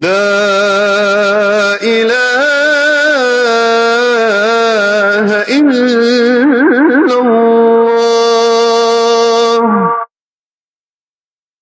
لا